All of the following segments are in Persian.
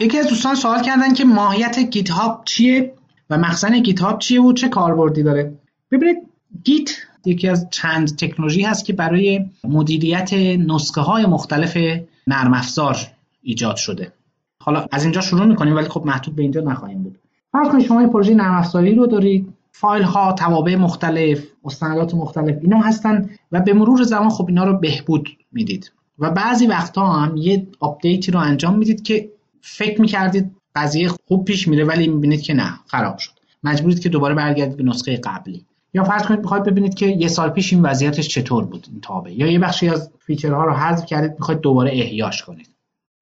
یکی از دوستان سوال کردن که ماهیت گیت هاب چیه و مخزن گیت هاب چیه و چه کاربردی داره. ببینید گیت یکی از چند تکنولوژی هست که برای مدیریت نسخه های مختلف نرم افزار ایجاد شده. حالا از اینجا شروع می‌کنیم ولی خب محدود به اینجا نخواهیم بود. فرض کنید شما این پروژه نرم افزاری رو دارید. فایل ها توابع مختلف مستندات مختلف اینا هستن و به مرور زمان خب اینا رو بهبود می‌دید. و بعضی وقتها هم یه update ی رو انجام می‌دید که فکر می‌کردید قضیه خوب پیش میره ولی می‌بینید که نه خراب شد. مجبورید که دوباره برگردید به نسخه قبلی. یا فرض کنید می‌خواید ببینید که یه سال پیش این وضعیتش چطور بود این تابع. یا یه بخشی از feature ها رو حذف کردید می‌خواید دوباره احیاش کنید.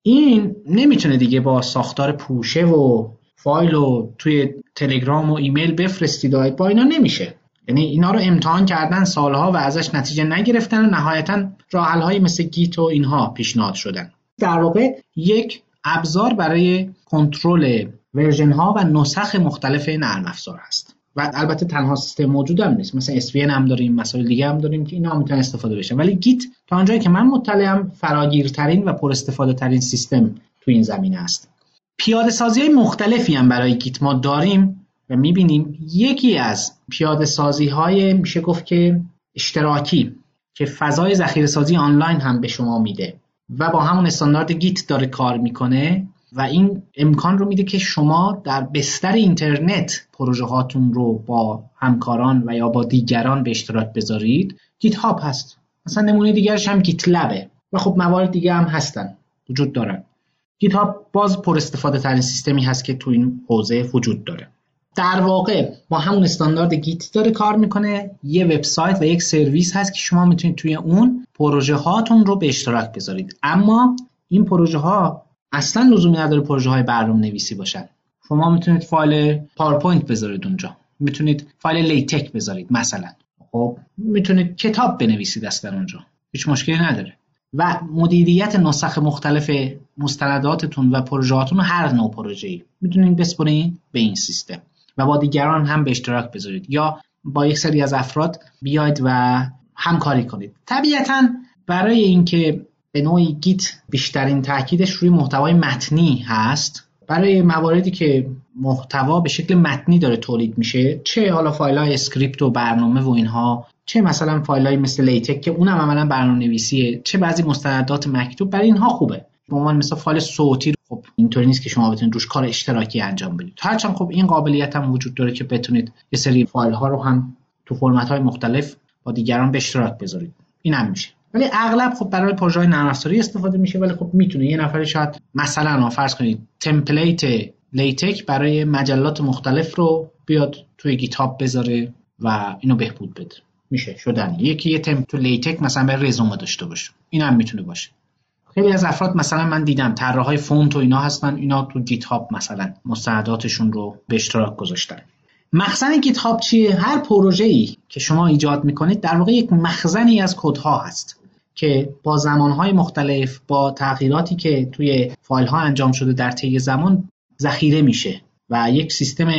این نمی‌تونه دیگه با ساختار پوشه و فایل رو توی تلگرام و ایمیل بفرستید. با اینا نمیشه. یعنی اینا رو امتحان کردن سالها و ازش نتیجه نگرفتن و نهایتا راه مثل Git و اینها پیشنهاد شدن. در واقع یک ابزار برای کنترل version ها و نسخ مختلف نرم افزار هست و البته تنها سیستم موجود هم نیست. مثلا SVN هم داریم مسائل دیگه هم داریم که اینا هم می‌تونن استفاده بشن. ولی Git تا آنجایی که من مطلعم فراگیرترین و پر استفاده ترین سیستم تو این زمینه است. پیاده سازی های مختلفی هم برای Git ما داریم و می‌بینیم یکی از پیاده سازی های میشه گفت که اشتراکی که فضای ذخیره سازی آنلاین هم به شما میده. و با همون استاندارد Git داره کار می‌کنه و این امکان رو میده که شما در بستر اینترنت پروژه هاتون رو با همکاران و یا با دیگران به اشتراک بذارید. GitHub هست. مثلا نمونه دیگرش هم GitLab ه. و خب موارد دیگه هم هستن. وجود دارن. GitHub باز پر استفاده ترین سیستمی هست که تو این حوزه وجود داره. در واقع با همون استاندارد Git داره کار می‌کنه یه وبسایت و یک سرویس هست که شما می‌تونید توی اون پروژه هاتون رو به اشتراک بذارید. اما این پروژه ها اصلا لزومی نداره پروژه های برنامه نویسی باشن. شما می‌تونید فایل پاورپوینت بذارید اونجا. می‌تونید فایل LaTeX بذارید مثلا. خب می‌تونید کتاب بنویسید اصلا اونجا. هیچ مشکلی نداره. و مدیریت نسخ مختلف مستنداتتون و پروژه هاتون هر نوع پروژه‌ای می‌تونید بسپرین به این سیستم. و با دیگران هم به اشتراک بذارید. یا با یک سری از افراد بیاید و همکاری کنید. طبیعتا برای اینکه به نوعی Git بیشترین تاکیدش روی محتوای متنی هست برای مواردی که محتوا به شکل متنی داره تولید میشه چه حالا فایل های script و برنامه و اینها چه مثلا فایل های مثل LaTeX که اونم عملا برنامه نویسیه چه بعضی مستندات مکتوب برای اینها خوبه. به عنوان مثلا فایل صوتی خب اینطوری نیست که شما بتونید روش کار اشتراکی انجام بدید. هرچند خب این قابلیت هم وجود داره که بتونید یه سری فایل ها رو هم تو فرمت های مختلف با دیگران به اشتراک بذارید. این هم میشه. ولی اغلب خب برای پروژه نرم استفاده میشه ولی خب می‌تونه یه نفر شاید مثلا فرض کنید template LaTeX برای مجلات مختلف رو بیاد توی GitHub بذاره و اینو بهبود بده. میشه. شدن. یکی یه تم تو LaTeX مثلا یه رزومه داشته باشه. این هم می‌تونه باشه. خیلی از افراد مثلا من دیدم طراحهای فونت و اینا هستن اینا تو GitHub مثلا مستنداتشون رو به اشتراک گذاشتن. مخزن GitHub چیه؟ هر پروژه ای که شما ایجاد می‌کنید در واقع یک مخزنی از کدها هست که با زمانهای مختلف با تغییراتی که توی فایل ها انجام شده در طی زمان ذخیره میشه و یک سیستم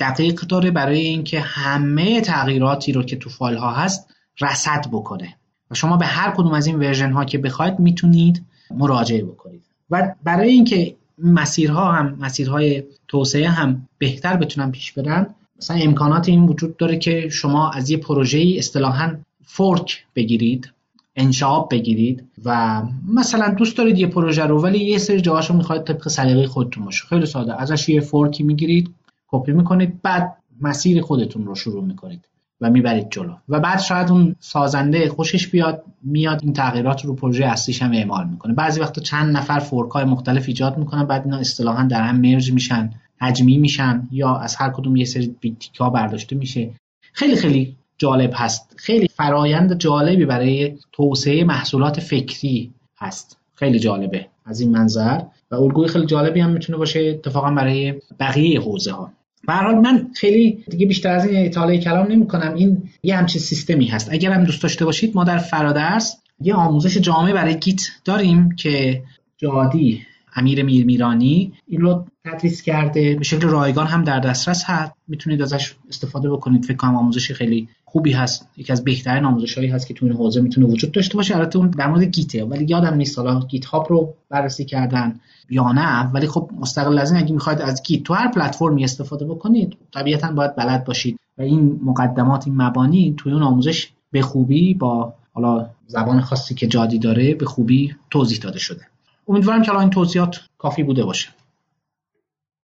دقیق داره برای اینکه همه تغییراتی رو که تو فایل ها هست رصد بکنه. و شما به هر کدوم از این version ها که بخواید می‌تونید مراجعه بکنید. و برای اینکه مسیرها هم مسیرهای توسعه هم بهتر بتونن پیش برن مثلا امکانات این وجود داره که شما از یه پروژه اصطلاحا fork بگیرید انشعاب بگیرید و مثلا دوست دارید یه پروژه رو ولی یه سری جاهاش رو می‌خواید طبق سلیقه خودتون باشه. خیلی ساده ازش یه fork ی می‌گیرید کپی می‌کنید بعد مسیر خودتون رو شروع می‌کنید. و می‌برید جلو. و بعد شاید اون سازنده خوشش بیاد میاد این تغییرات رو پروژه اصلیش هم اعمال می‌کنه. بعضی وقتا چند نفر fork ای مختلف ایجاد می‌کنن بعد اینا اصطلاحا در هم merge میشن حجمی میشن یا از هر کدوم یه سری بیتیکا برداشته میشه. خیلی خیلی جالب هست. خیلی فرایند جالبی برای توسعه محصولات فکری هست. خیلی جالبه از این منظر. و الگوی خیلی جالبی هم می‌تونه باشه اتفاقا برای بقیه حوزه ها به حال من خیلی دیگه بیشتر از این اطاله کلام نمی کنم این یه همچین سیستمی هست. اگر هم دوست داشته باشید ما در فرادرس یه آموزش جامع برای گیت داریم که جادی امیر میرمیرانی این رو تدریس کرده به شکل رایگان هم در دسترس هست. می‌تونید ازش استفاده بکنید. فکر کنم آموزش خیلی خوبی هست. یکی از بهترین آموزشهایی هست که تو این حوزه می‌تونه وجود داشته باشه. البته اون در مورد گیته ولی یادم نیست حالا گیت هاب رو بررسی کردن یا نه. ولی خب مستقل از این اگه می‌خواید از گیت تو هر پلتفرمی استفاده بکنید طبیعتا باید بلد باشید. و این مقدمات این مبانی توی اون آموزش به خوبی با حالا زبان خاصی که جادی داره به خوبی توضیح داده شده. امیدوارم که الان این توضیحات کافی بوده باشه.